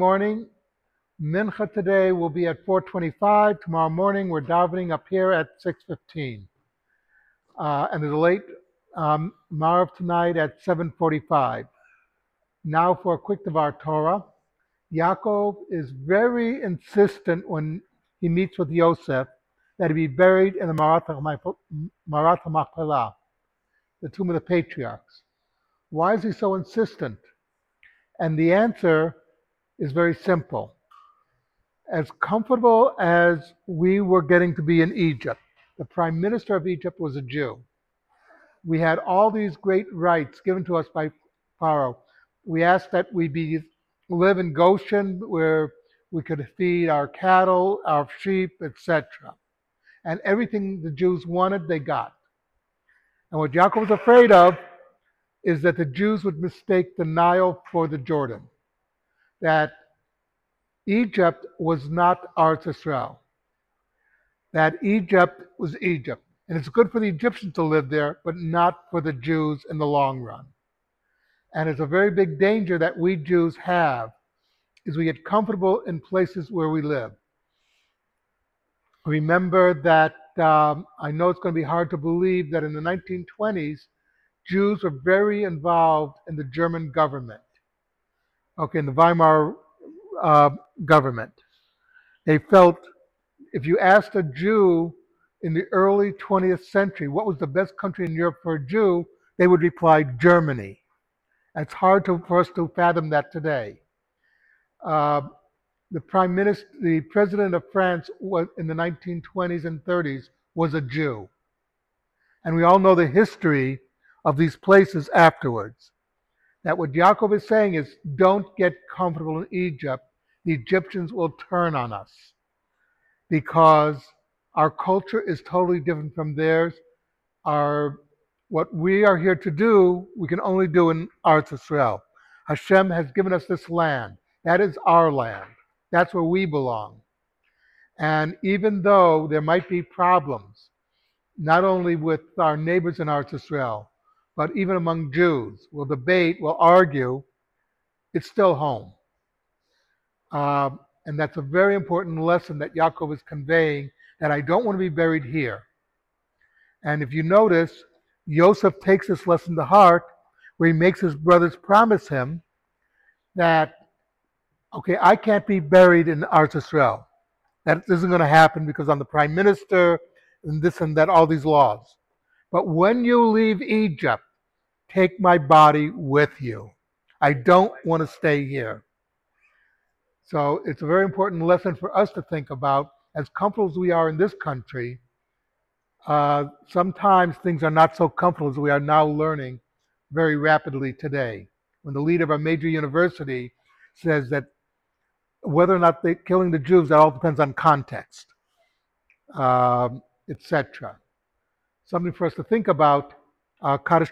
morning. Mincha today will be at 4:25. Tomorrow morning we're davening up here at 6:15, uh, and a late um, Marav tonight at 7:45. Now for a quick Devar Torah. Yaakov is very insistent when he meets with Yosef that he be buried in the Marat Machpelah, the tomb of the patriarchs. Why is he so insistent? And the answer is very simple. As comfortable as we were getting to be in Egypt, the prime minister of Egypt was a Jew. We had all these great rights given to us by Pharaoh. We asked that we be live in Goshen where we could feed our cattle, our sheep, etc. And everything the Jews wanted, they got. And what Jacob was afraid of is that the Jews would mistake the Nile for the Jordan, that Egypt was not Eretz Israel, that Egypt was Egypt. And it's good for the Egyptians to live there, but not for the Jews in the long run. And it's a very big danger that we Jews have is we get comfortable in places where we live. Remember that um, I know it's going to be hard to believe that in the 1920s, Jews were very involved in the German government, okay, in the Weimar uh, government. They felt if you asked a Jew in the early 20th century what was the best country in Europe for a Jew, they would reply Germany. It's hard to, for us to fathom that today. Uh, the prime minister, the president of France was, in the 1920s and 30s was a Jew. And we all know the history of these places afterwards. That what Yaakov is saying is don't get comfortable in Egypt. The Egyptians will turn on us because our culture is totally different from theirs. Our what we are here to do, we can only do in Eretz Israel. Hashem has given us this land. That is our land. That's where we belong. And even though there might be problems, not only with our neighbors in Eretz Israel, but even among Jews, we'll debate, we'll argue, it's still home. Uh, and that's a very important lesson that Yaakov is conveying that I don't want to be buried here. And if you notice, Joseph takes this lesson to heart where he makes his brothers promise him that, okay, I can't be buried in Eretz Israel. That isn't going to happen because I'm the prime minister and this and that, all these laws. But when you leave Egypt, take my body with you. I don't want to stay here. So it's a very important lesson for us to think about as comfortable as we are in this country uh, sometimes things are not so comfortable as we are now learning very rapidly today. When the leader of a major university says that whether or not they're killing the Jews, that all depends on context, um, etc. Something for us to think about. Uh, Kaddish